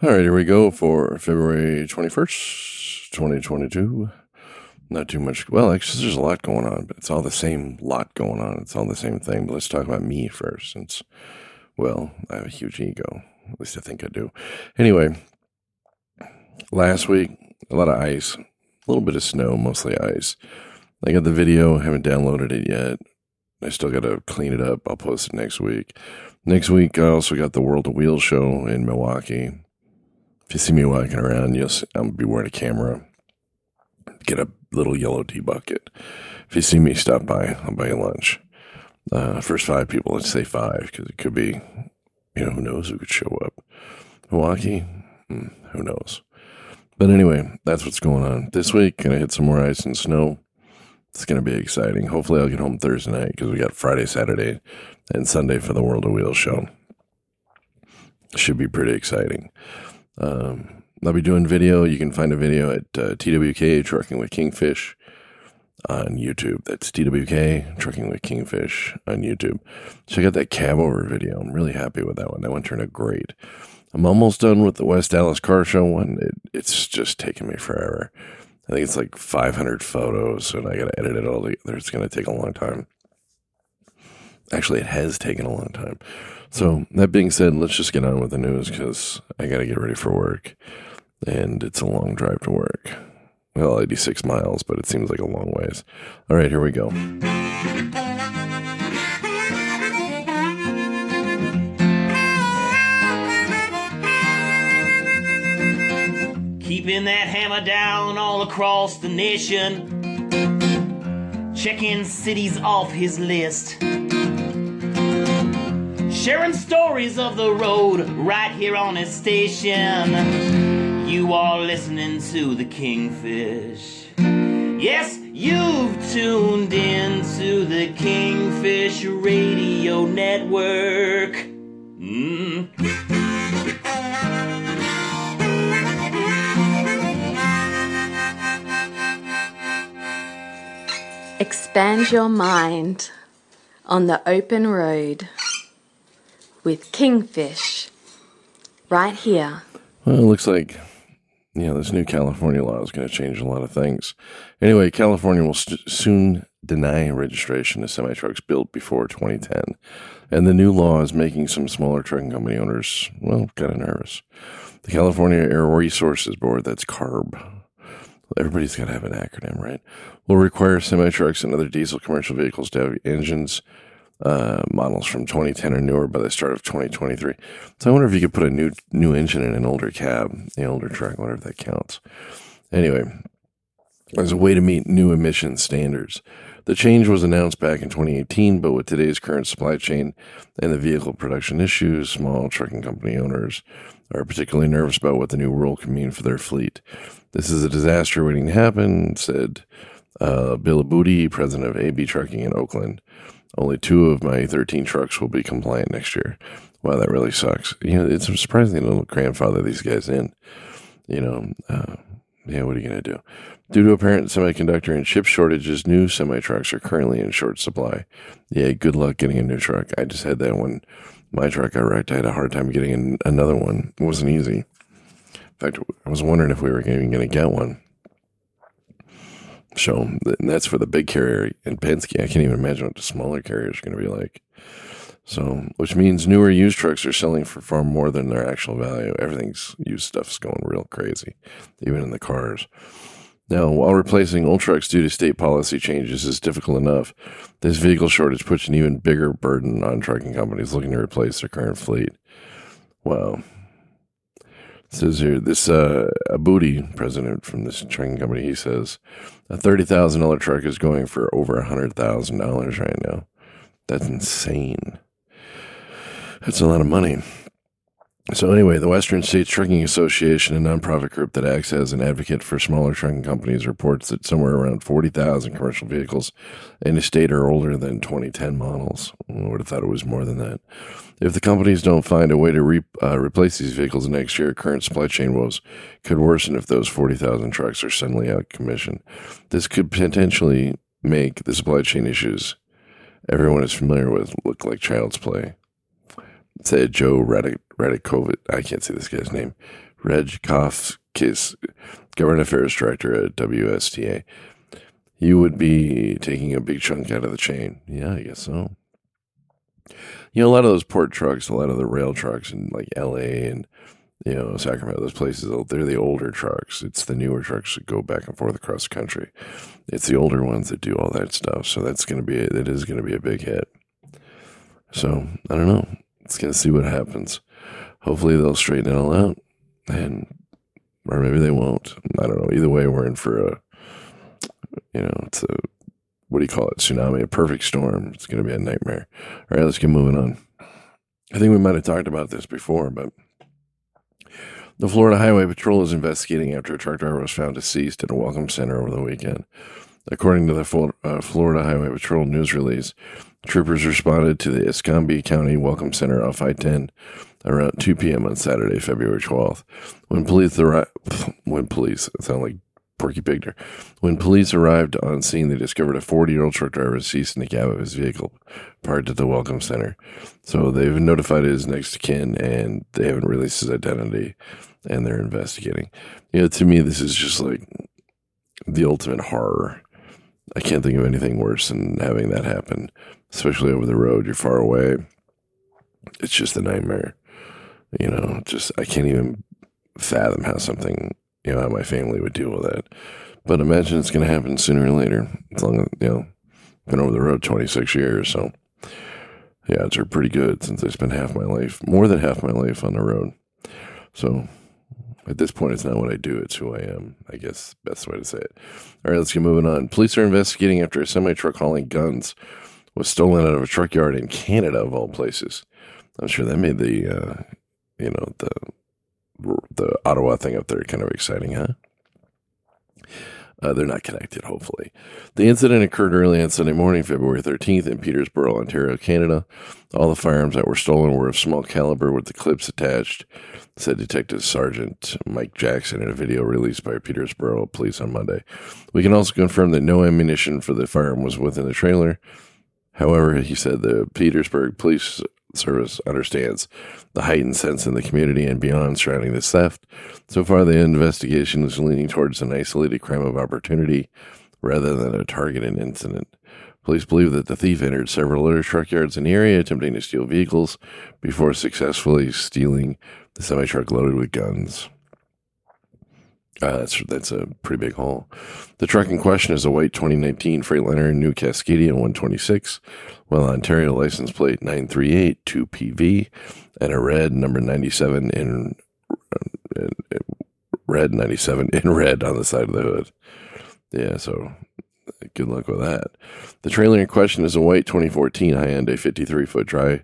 All right, here we go for February 21st, 2022. Not too much. Well, actually, there's a lot going on, but it's all the same lot going on. It's all the same thing. But let's talk about me first, since, well, I have a huge ego. At least I think I do. Anyway, last week, a lot of ice, a little bit of snow, mostly ice. I got the video, haven't downloaded it yet. I still got to clean it up. I'll post it next week. Next week, I also got the World of Wheels show in Milwaukee. If you see me walking around, you'll see, I'll be wearing a camera. Get a little yellow tea bucket. If you see me, stop by. I'll buy you lunch. Uh, first five people, let's say five, because it could be, you know, who knows who could show up. Milwaukee, hmm, who knows. But anyway, that's what's going on. This week, gonna hit some more ice and snow. It's to be exciting. Hopefully, I'll get home Thursday night because we got Friday, Saturday, and Sunday for the World of Wheels show. Should be pretty exciting. Um, I'll be doing video. You can find a video at uh, TWK Trucking with Kingfish on YouTube. That's TWK Trucking with Kingfish on YouTube. Check out that cab over video. I'm really happy with that one. That one turned out great. I'm almost done with the West Dallas Car Show one. It, it's just taking me forever. I think it's like 500 photos, and I got to edit it all together. It's going to take a long time. Actually, it has taken a long time. So, that being said, let's just get on with the news because I got to get ready for work, and it's a long drive to work. Well, 86 miles, but it seems like a long ways. All right, here we go. Keeping that hammer down all across the nation. Checking cities off his list. Sharing stories of the road right here on his station. You are listening to the Kingfish. Yes, you've tuned in to the Kingfish Radio Network. Mm. Expand your mind on the open road with Kingfish right here. Well, it looks like know this new California law is going to change a lot of things. Anyway, California will st- soon deny registration to semi trucks built before 2010, and the new law is making some smaller trucking company owners well kind of nervous. The California Air Resources Board, that's CARB. Everybody's got to have an acronym, right? Will require semi trucks and other diesel commercial vehicles to have engines uh, models from 2010 or newer by the start of 2023. So I wonder if you could put a new new engine in an older cab, the older truck, whatever that counts. Anyway, as a way to meet new emission standards. The change was announced back in 2018, but with today's current supply chain and the vehicle production issues, small trucking company owners are particularly nervous about what the new rule can mean for their fleet. This is a disaster waiting to happen, said uh, Bill Aboudi, president of AB Trucking in Oakland. Only two of my 13 trucks will be compliant next year. Wow, that really sucks. You know, it's surprising to grandfather these guys in. You know, uh, yeah, what are you going to do? Due to apparent semiconductor and chip shortages, new semi trucks are currently in short supply. Yeah, good luck getting a new truck. I just had that one. My truck got wrecked. I had a hard time getting another one. It wasn't easy. In fact, I was wondering if we were even going to get one. So that's for the big carrier and Penske. I can't even imagine what the smaller carriers are going to be like. So, which means newer used trucks are selling for far more than their actual value. Everything's used stuff's going real crazy, even in the cars. Now, while replacing old trucks due to state policy changes is difficult enough, this vehicle shortage puts an even bigger burden on trucking companies looking to replace their current fleet. Wow. Says here, this uh, Aboudi, president from this trucking company, he says a thirty thousand dollar truck is going for over a hundred thousand dollars right now. That's insane. That's a lot of money. So anyway, the Western States Trucking Association, a nonprofit group that acts as an advocate for smaller trucking companies, reports that somewhere around 40,000 commercial vehicles in the state are older than 2010 models. I would have thought it was more than that. If the companies don't find a way to re- uh, replace these vehicles next year, current supply chain woes could worsen if those 40,000 trucks are suddenly out of commission. This could potentially make the supply chain issues everyone is familiar with look like child's play said Joe Radic- Radikovich, I can't say this guy's name, Reg Kofkis, Government Affairs Director at WSTA. You would be taking a big chunk out of the chain. Yeah, I guess so. You know, a lot of those port trucks, a lot of the rail trucks in like LA and, you know, Sacramento, those places, they're the older trucks. It's the newer trucks that go back and forth across the country. It's the older ones that do all that stuff. So that's going to be, it is going to be a big hit. So I don't know. It's going to see what happens. Hopefully they'll straighten it all out and, or maybe they won't. I don't know. Either way, we're in for a, you know, it's a, what do you call it? Tsunami, a perfect storm. It's going to be a nightmare. All right, let's get moving on. I think we might have talked about this before, but the Florida Highway Patrol is investigating after a truck driver was found deceased at a welcome center over the weekend. According to the uh, Florida Highway Patrol news release, troopers responded to the Escambia County Welcome Center off I 10 around 2 p.m. on Saturday, February 12th. When police arrived, when police, it sounded like Porky Pigner. When police arrived on scene, they discovered a 40 year old truck driver deceased in the cab of his vehicle parked at the Welcome Center. So they've notified his next of kin and they haven't released his identity and they're investigating. You know, to me, this is just like the ultimate horror. I can't think of anything worse than having that happen, especially over the road. You're far away. It's just a nightmare. You know, just I can't even fathom how something you know, how my family would deal with that. But imagine it's going to happen sooner or later. As long as, you know, been over the road 26 years. So, yeah, it's pretty good since I spent half my life, more than half my life on the road. So, at this point, it's not what I do, it's who I am. I guess best way to say it. All right, let's get moving on. Police are investigating after a semi truck hauling guns was stolen out of a truck yard in Canada, of all places. I'm sure that made the, uh, you know, the the Ottawa thing up there kind of exciting, huh? Uh, they're not connected, hopefully. The incident occurred early on Sunday morning, February 13th, in Peterborough, Ontario, Canada. All the firearms that were stolen were of small caliber with the clips attached, said Detective Sergeant Mike Jackson in a video released by Peterborough Police on Monday. We can also confirm that no ammunition for the firearm was within the trailer. However, he said the Petersburg Police Service understands the heightened sense in the community and beyond surrounding this theft. So far, the investigation is leaning towards an isolated crime of opportunity rather than a targeted incident. Police believe that the thief entered several other truck yards in the area attempting to steal vehicles before successfully stealing the semi truck loaded with guns. Uh, that's that's a pretty big haul. The truck in question is a white 2019 Freightliner New Cascadia 126, while Ontario license plate 938 2PV, and a red number 97 in, in, in red 97 in red on the side of the hood. Yeah, so good luck with that. The trailer in question is a white 2014 Hyundai 53 foot dry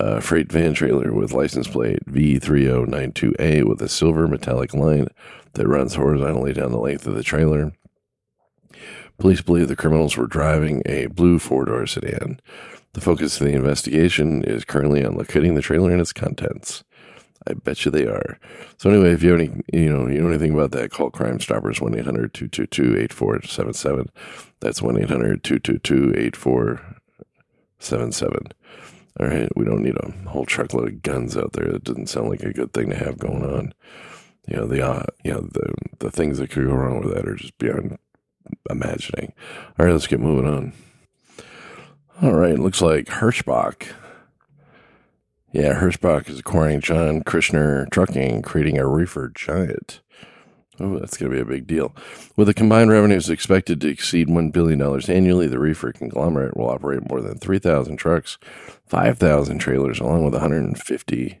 uh, freight van trailer with license plate V3092A with a silver metallic line that runs horizontally down the length of the trailer. Police believe the criminals were driving a blue four door sedan. The focus of the investigation is currently on locating the trailer and its contents. I bet you they are. So anyway, if you have any, you know, you know anything about that, call Crime Stoppers 1-800-222-8477. That's 1-800-222-8477. All right. We don't need a whole truckload of guns out there. That doesn't sound like a good thing to have going on. You know, the, uh, you know, the, the things that could go wrong with that are just beyond imagining. All right. Let's get moving on. All right. It looks like Hirschbach. Yeah, Hirschbach is acquiring John Christner Trucking, creating a reefer giant. Oh, that's going to be a big deal. With a combined revenues expected to exceed $1 billion annually, the reefer conglomerate will operate more than 3,000 trucks, 5,000 trailers, along with 150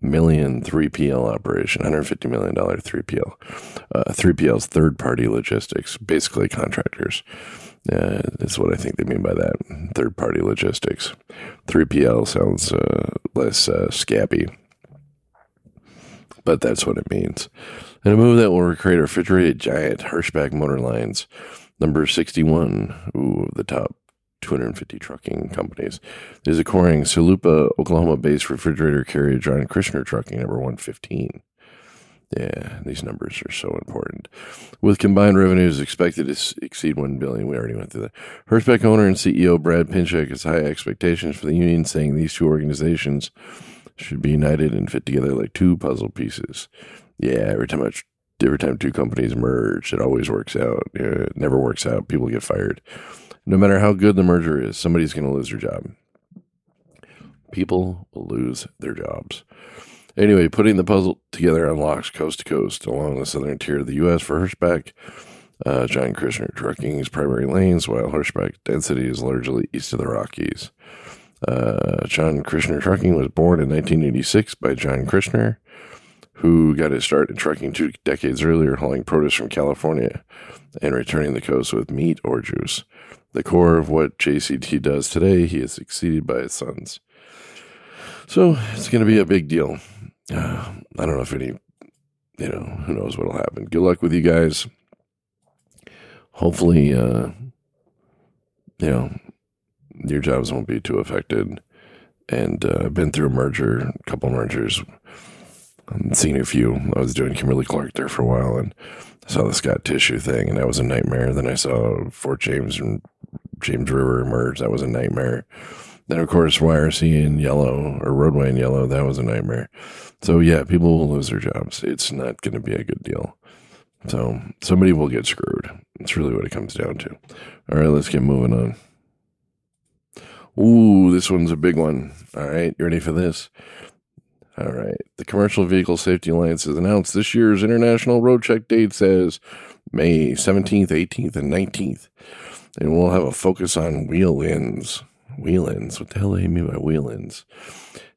million 3PL operation, $150 million 3PL. Uh, 3PL's third party logistics, basically contractors. Uh, that's what I think they mean by that. Third party logistics. 3PL sounds uh, less uh, scabby, but that's what it means. And a move that will recreate a refrigerated giant Hirschbach motor lines, number 61, ooh, the top 250 trucking companies, is acquiring Sapulpa, Oklahoma based refrigerator carrier John Christner Trucking, number 115. Yeah, these numbers are so important. With combined revenues expected to exceed one billion, we already went through that. Hirschbach owner and CEO Brad Pinchuk has high expectations for the union, saying these two organizations should be united and fit together like two puzzle pieces. Yeah, every time I, every time two companies merge, it always works out. Yeah, it never works out. People get fired. No matter how good the merger is, somebody's going to lose their job. People will lose their jobs. Anyway, putting the puzzle together unlocks coast to coast along the southern tier of the U.S. for Hirschbach. Uh, John Christner trucking's primary lanes, while Hirschbach density is largely east of the Rockies. Uh, John Christner Trucking was born in 1986 by John Christner, who got his start in trucking two decades earlier, hauling produce from California and returning the coast with meat or juice. The core of what JCT does today, he is succeeded by his sons. So it's going to be a big deal. Uh, I don't know if any, you know, who knows what'll happen. Good luck with you guys. Hopefully, uh, you know, your jobs won't be too affected. And uh, I've been through a merger, a couple mergers, Seen a few. I was doing Kimberly Clark there for a while, and I saw the Scott Tissue thing, and that was a nightmare. Then I saw Fort James and James River merge. That was a nightmare. Then, of course, YRC in yellow or roadway in yellow. That was a nightmare. So, yeah, people will lose their jobs. It's not going to be a good deal. So, somebody will get screwed. That's really what it comes down to. All right, let's get moving on. Ooh, this one's a big one. All right, you ready for this? All right. The Commercial Vehicle Safety Alliance has announced this year's International Road Check date says May 17th, 18th, and 19th. And we'll have a focus on wheel ends. Wheel ends? What the hell do you mean by wheel ends?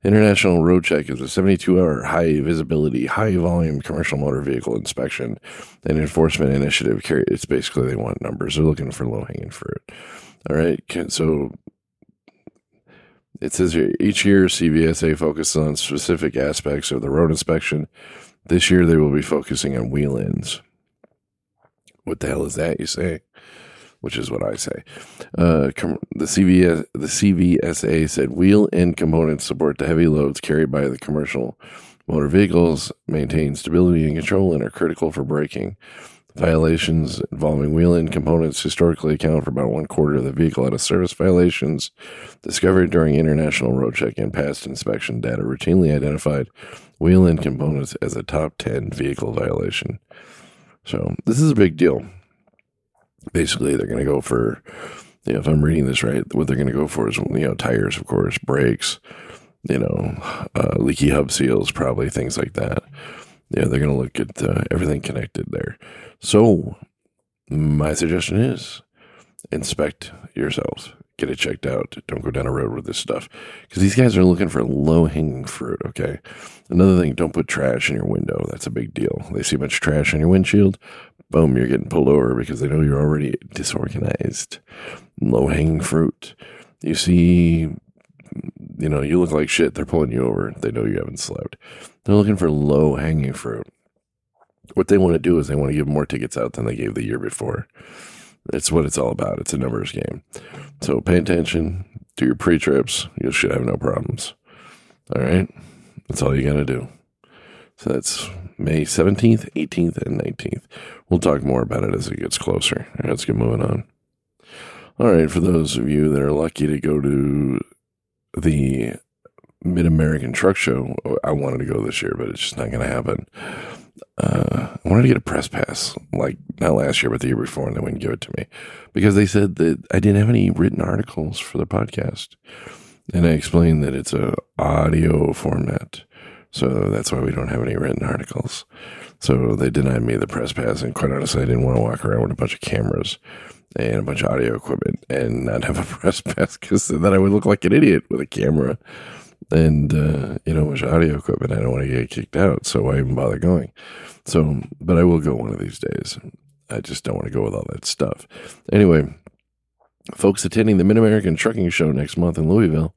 International Road Check is a 72 hour high visibility, high volume commercial motor vehicle inspection and enforcement initiative. It's basically they want numbers. They're looking for low hanging fruit. All right. So it says here, each year CVSA focuses on specific aspects of the road inspection. This year they will be focusing on wheel ends. What the hell is that, you say? Which is what I say. Uh, com- the, CVS, the CVSA said wheel end components support the heavy loads carried by the commercial motor vehicles, maintain stability and control, and are critical for braking. Violations involving wheel end components historically account for about one quarter of the vehicle out of service violations discovered during international road check and past inspection data routinely identified wheel end components as a top 10 vehicle violation. So this is a big deal. Basically, they're going to go for, you know, if I'm reading this right, what they're going to go for is, you know, tires, of course, brakes, you know, uh, leaky hub seals, probably things like that. Yeah, they're going to look at uh, everything connected there. So, my suggestion is inspect yourselves, get it checked out. Don't go down a road with this stuff because these guys are looking for low hanging fruit. Okay. Another thing, don't put trash in your window. That's a big deal. They see much trash on your windshield, boom, you're getting pulled over because they know you're already disorganized. Low hanging fruit. You see you know, you look like shit. They're pulling you over. They know you haven't slept. They're looking for low hanging fruit. What they want to do is they want to give more tickets out than they gave the year before. It's what it's all about. It's a numbers game. So pay attention, do your pre trips. You should have no problems. All right. That's all you got to do. So that's May 17th, 18th, and 19th. We'll talk more about it as it gets closer. All right, let's get moving on. All right. For those of you that are lucky to go to the Mid American Truck Show. I wanted to go this year, but it's just not going to happen. Uh, I wanted to get a press pass, like not last year, but the year before, and they wouldn't give it to me because they said that I didn't have any written articles for the podcast. And I explained that it's a audio format, so that's why we don't have any written articles. So they denied me the press pass, and quite honestly, I didn't want to walk around with a bunch of cameras and a bunch of audio equipment and not have a press pass because then I would look like an idiot with a camera and uh, you know, with audio equipment. I don't want to get kicked out, so why even bother going? So, but I will go one of these days. I just don't want to go with all that stuff. Anyway, folks attending the Mid American Trucking Show next month in Louisville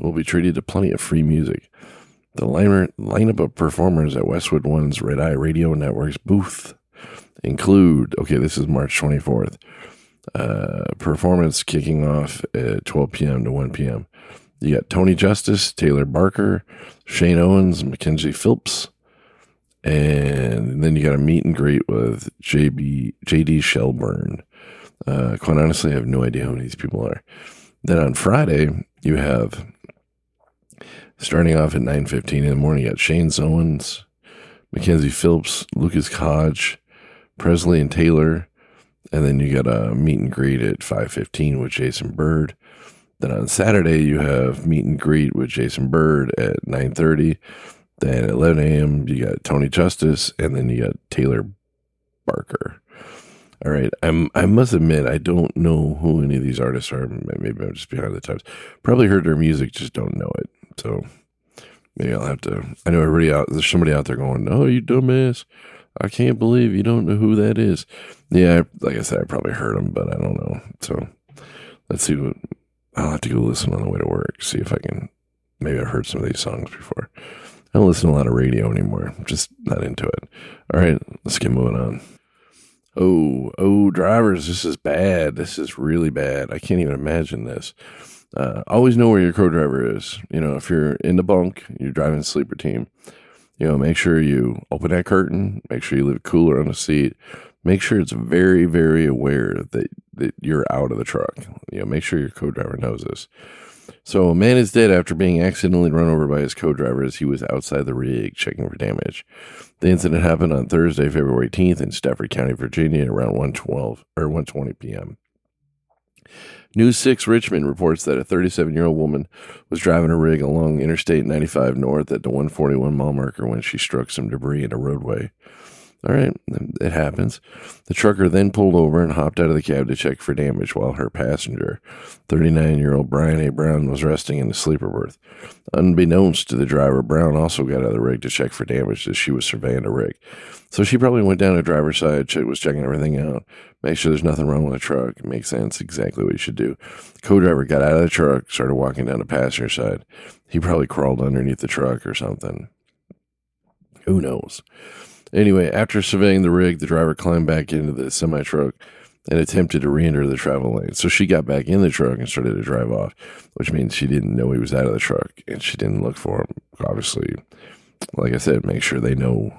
will be treated to plenty of free music. The lineup of performers at Westwood One's Red Eye Radio Network's booth include okay, this is March 24th. Uh, performance kicking off at 12 p.m. to 1 p.m. You got Tony Justice, Taylor Barker, Shane Owens, Mackenzie Phillips, and then you got a meet and greet with JB JD Shelburne. Uh, quite honestly, I have no idea who these people are. Then on Friday, you have starting off at 9.15 in the morning, you got Shane Owens, Mackenzie Phillips, Lucas Hodge, Presley and Taylor, and then you got a meet and greet at 5:15 with Jason Bird. Then on Saturday you have meet and greet with Jason Bird at 9:30. Then at 11 a.m. you got Tony Justice, and then you got Taylor Barker. All right, I'm. I must admit I don't know who any of these artists are. Maybe I'm just behind the times. Probably heard their music, just don't know it. So maybe I'll have to. I know everybody out. There's somebody out there going, "Oh, you dumbass! I can't believe you don't know who that is." Yeah, like I said, I probably heard them, but I don't know. So let's see what. I'll have to go listen on the way to work. See if I can. Maybe I've heard some of these songs before. I don't listen to a lot of radio anymore. I'm just not into it. All right, let's get moving on. Oh, oh, drivers, this is bad. This is really bad. I can't even imagine this. Uh, always know where your co-driver is. You know, if you're in the bunk, you're driving sleeper team. You know, make sure you open that curtain. Make sure you leave a cooler on the seat. Make sure it's very, very aware that that you're out of the truck. You know, make sure your co-driver knows this. So, a man is dead after being accidentally run over by his co-driver as he was outside the rig checking for damage. The incident happened on Thursday, February 18th in Stafford County, Virginia, around 112 or 1:20 p.m. News 6 Richmond reports that a 37-year-old woman was driving a rig along Interstate 95 north at the 141 mile marker when she struck some debris in a roadway. All right, it happens. The trucker then pulled over and hopped out of the cab to check for damage while her passenger, 39 year old Brian A. Brown, was resting in the sleeper berth. Unbeknownst to the driver, Brown also got out of the rig to check for damage as she was surveying the rig. So she probably went down to driver's side, was checking everything out, make sure there's nothing wrong with the truck. It makes sense, exactly what you should do. The co driver got out of the truck, started walking down the passenger side. He probably crawled underneath the truck or something. Who knows? Anyway, after surveying the rig, the driver climbed back into the semi truck and attempted to re enter the travel lane. So she got back in the truck and started to drive off, which means she didn't know he was out of the truck and she didn't look for him. Obviously, like I said, make sure they know.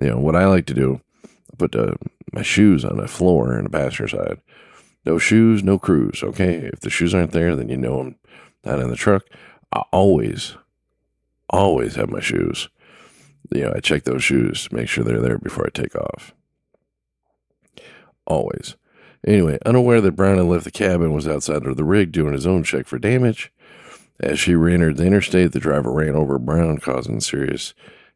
You know, what I like to do, I put uh, my shoes on the floor in the passenger side. No shoes, no cruise. Okay. If the shoes aren't there, then you know I'm not in the truck. I always, always have my shoes you know, I check those shoes, make sure they're there before I take off. Always. Anyway, unaware that Brown had left the cabin, was outside of the rig doing his own check for damage. As she re entered the interstate, the driver ran over Brown, causing serious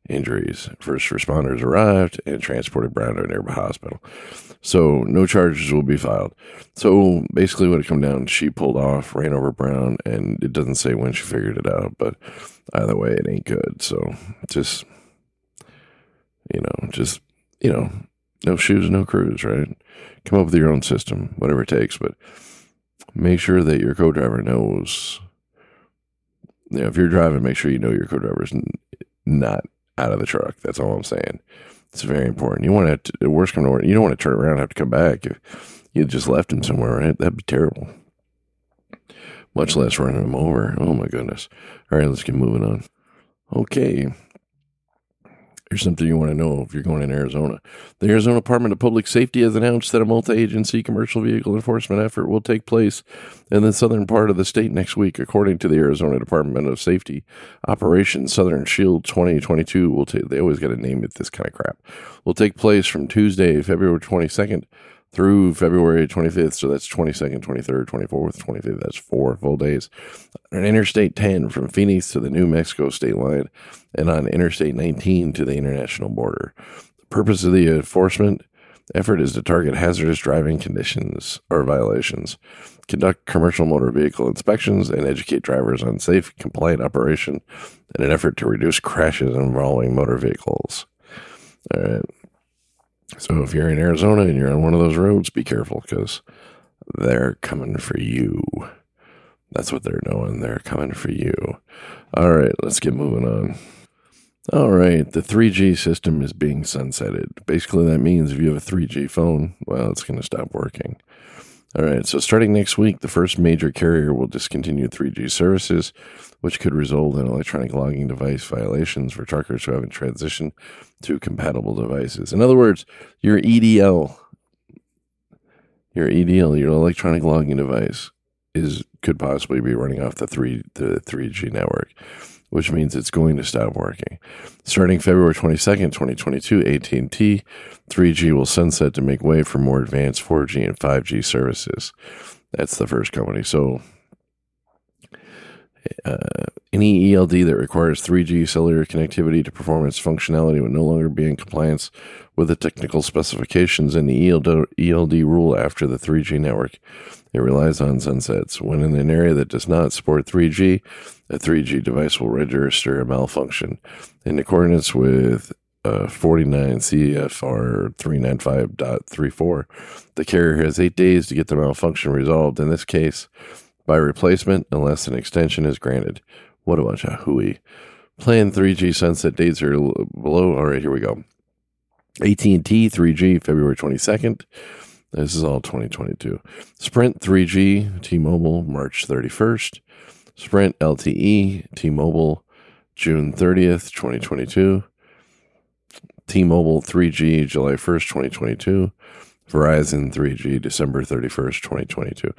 injuries. First responders arrived and transported Brown to a nearby hospital. So no charges will be filed. So basically, what it come down, she pulled off, ran over Brown, and it doesn't say when she figured it out, but either way, it ain't good. So just you know, just, you know, no shoes, no cruise, right? Come up with your own system, whatever it takes, but make sure that your co driver knows. You know, if you're driving, make sure you know your co driver's not out of the truck. That's all I'm saying. It's very important. You want to, the worst come to worst, you don't want to turn around and have to come back. If you just left him somewhere, right? That'd be terrible. Much less running him over. Oh my goodness. All right, let's get moving on. Okay. Here's something you want to know if you're going in Arizona. The Arizona Department of Public Safety has announced that a multi agency commercial vehicle enforcement effort will take place in the southern part of the state next week. According to the Arizona Department of Safety, Operation Southern Shield 2022 will take, they always got to name it this kind of crap, will take place from Tuesday, February 22nd through February 25th. So that's 22nd, 23rd, 24th, 25th. That's four full days. On Interstate 10 from Phoenix to the New Mexico state line and on Interstate 19 to the international border. The purpose of the enforcement effort is to target hazardous driving conditions or violations, conduct commercial motor vehicle inspections, and educate drivers on safe, compliant operation in an effort to reduce crashes involving motor vehicles. All right. So if you're in Arizona and you're on one of those roads, be careful because they're coming for you. That's what they're doing. They're coming for you. All right, let's get moving on. All right, the 3G system is being sunsetted. Basically, that means if you have a 3G phone, well, it's going to stop working. All right, so starting next week, the first major carrier will discontinue 3G services, which could result in electronic logging device violations for truckers who haven't transitioned to compatible devices. In other words, your EDL, your EDL, your electronic logging device, is could possibly be running off the three the 3G network. which means it's going to stop working. Starting February 22nd, 2022, AT&T 3G will sunset to make way for more advanced 4G and 5G services. That's the first company. So uh, any ELD that requires 3G cellular connectivity to perform its functionality would no longer be in compliance with the technical specifications in the ELD, ELD rule after the 3G network it relies on sunsets. When in an area that does not support 3G, a 3G device will register a malfunction. In accordance with uh, 49 CFR 395.34, the carrier has eight days to get the malfunction resolved. In this case, by replacement unless an extension is granted. What a bunch of hooey. Plan 3G sunset dates are below. All right, here we go. AT&T 3G February 22nd. This is all 2022. Sprint 3G T-Mobile March 31st. Sprint LTE T-Mobile June 30th, 2022. T-Mobile 3G July 1st, 2022. Verizon 3G December 31st, 2022.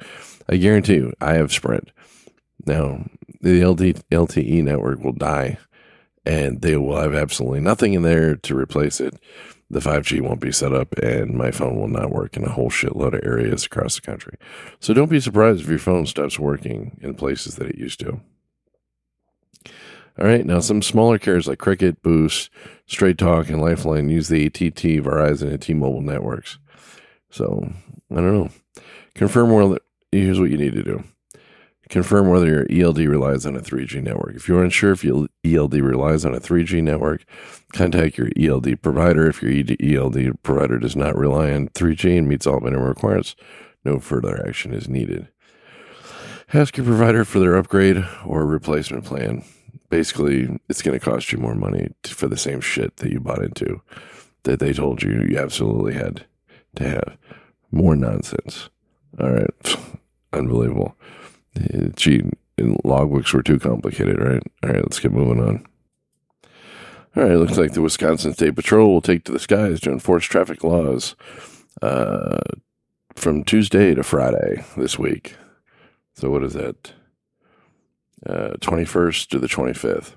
I guarantee you, I have Sprint. Now, the LTE network will die and they will have absolutely nothing in there to replace it. The 5G won't be set up and my phone will not work in a whole shitload of areas across the country. So don't be surprised if your phone stops working in places that it used to. All right, now some smaller carriers like Cricket, Boost, Straight Talk, and Lifeline use the ATT, Verizon, and T-Mobile networks. So I don't know. Confirm whether here's what you need to do. Confirm whether your ELD relies on a 3G network. If you're unsure if your ELD relies on a 3G network, contact your ELD provider. If your ELD provider does not rely on 3G and meets all minimum requirements, no further action is needed. Ask your provider for their upgrade or replacement plan. Basically, it's going to cost you more money for the same shit that you bought into that they told you you absolutely had to have. More nonsense. All right. Unbelievable. Gee, logbooks were too complicated, right? All right, let's get moving on. All right, looks like the Wisconsin State Patrol will take to the skies to enforce traffic laws uh, from Tuesday to Friday this week. So, what is that? Uh, 21st to the 25th.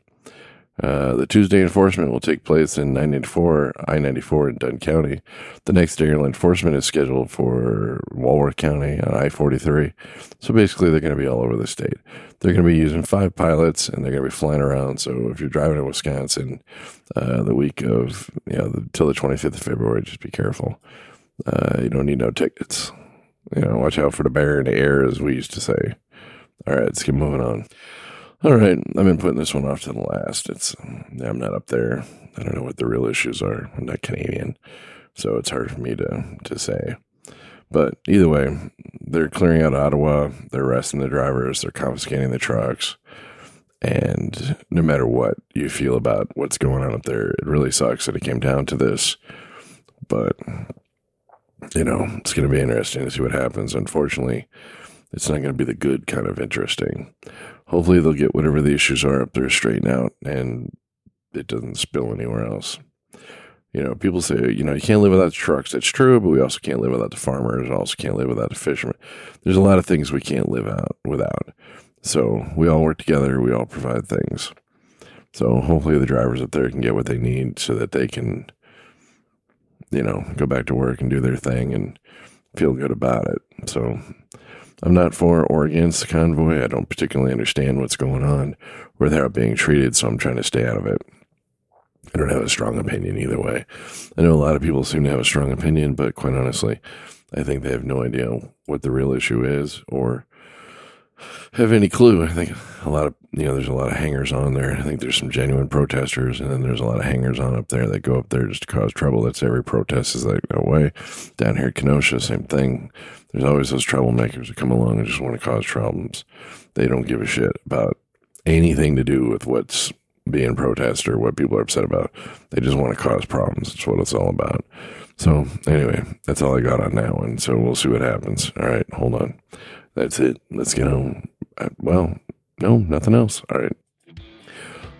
Uh, the Tuesday enforcement will take place in 994, I 94 in Dunn County. The next aerial enforcement is scheduled for Walworth County on I 43. So basically, they're going to be all over the state. They're going to be using five pilots and they're going to be flying around. So if you're driving in Wisconsin uh, the week of, you know, till the 25th of February, just be careful. Uh, you don't need no tickets. You know, watch out for the bear in the air, as we used to say. All right, let's keep moving on. All right, I've been putting this one off to the last. It's I'm not up there. I don't know what the real issues are. I'm not Canadian, so it's hard for me to to say. But either way, they're clearing out Ottawa. They're arresting the drivers. They're confiscating the trucks. And no matter what you feel about what's going on up there, it really sucks that it came down to this. But you know, it's going to be interesting to see what happens. Unfortunately, it's not going to be the good kind of interesting hopefully they'll get whatever the issues are up there straightened out and it doesn't spill anywhere else. You know, people say, you know, you can't live without the trucks. That's true, but we also can't live without the farmers also can't live without the fishermen. There's a lot of things we can't live out without. So we all work together, we all provide things. So hopefully the drivers up there can get what they need so that they can, you know, go back to work and do their thing and feel good about it. So I'm not for or against the convoy. I don't particularly understand what's going on where they're being treated, so I'm trying to stay out of it. I don't have a strong opinion either way. I know a lot of people seem to have a strong opinion, but quite honestly, I think they have no idea what the real issue is or have any clue. I think a lot of, you know, there's a lot of hangers on there. I think there's some genuine protesters, and then there's a lot of hangers on up there that go up there just to cause trouble. That's every protest is like that way. Down here at Kenosha, same thing. There's always those troublemakers that come along and just want to cause problems. They don't give a shit about anything to do with what's being protested or what people are upset about. They just want to cause problems. That's what it's all about. So anyway, that's all I got on that one. So we'll see what happens. All right, hold on. That's it. Let's get on. Uh, well, no, nothing else. All right.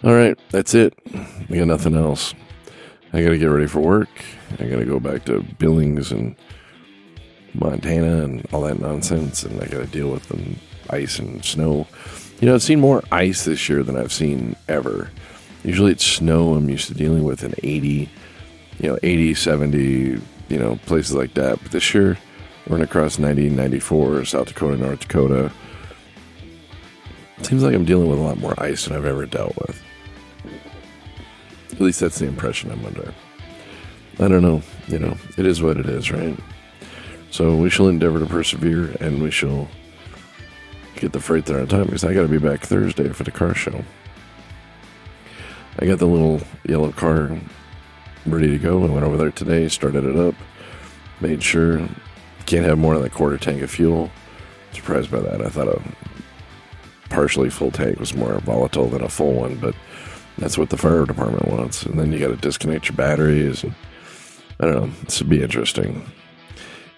All right, that's it. We got nothing else. I got to get ready for work. I got to go back to Billings and Montana and all that nonsense, and I got to deal with the ice and snow. You know, I've seen more ice this year than I've seen ever. Usually it's snow I'm used to dealing with in 80, you know, 80, 70, you know, places like that. But this year, running across 90, 94, South Dakota, North Dakota. It seems like I'm dealing with a lot more ice than I've ever dealt with. At least that's the impression I'm under. I don't know. You know, it is what it is, right? So we shall endeavor to persevere and we shall get the freight there on time because I got to be back Thursday for the car show. I got the little yellow car ready to go. I went over there today, started it up, made sure can't have more than a quarter tank of fuel. Surprised by that. I thought a partially full tank was more volatile than a full one, but that's what the fire department wants. And then you got to disconnect your batteries. And, I don't know. This would be interesting.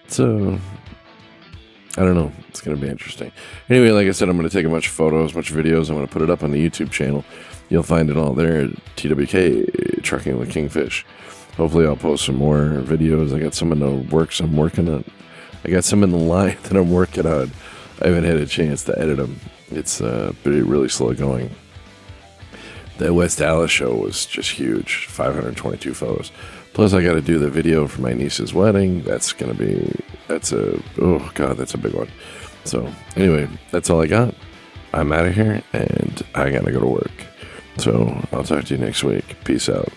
So, I don't know. It's going to be interesting. Anyway, like I said, I'm going to take a bunch of photos, a bunch of videos. I'm going to put it up on the YouTube channel. You'll find it all there at TWK Trucking with Kingfish. Hopefully, I'll post some more videos. I got some in the works I'm working on. I got some in the line that I'm working on. I haven't had a chance to edit them. It's uh, really slow going. The West Dallas show was just huge 522 photos. Plus, I got to do the video for my niece's wedding. That's going to be, that's a, oh God, that's a big one. So, anyway, that's all I got. I'm out of here and I got to go to work. So, I'll talk to you next week. Peace out.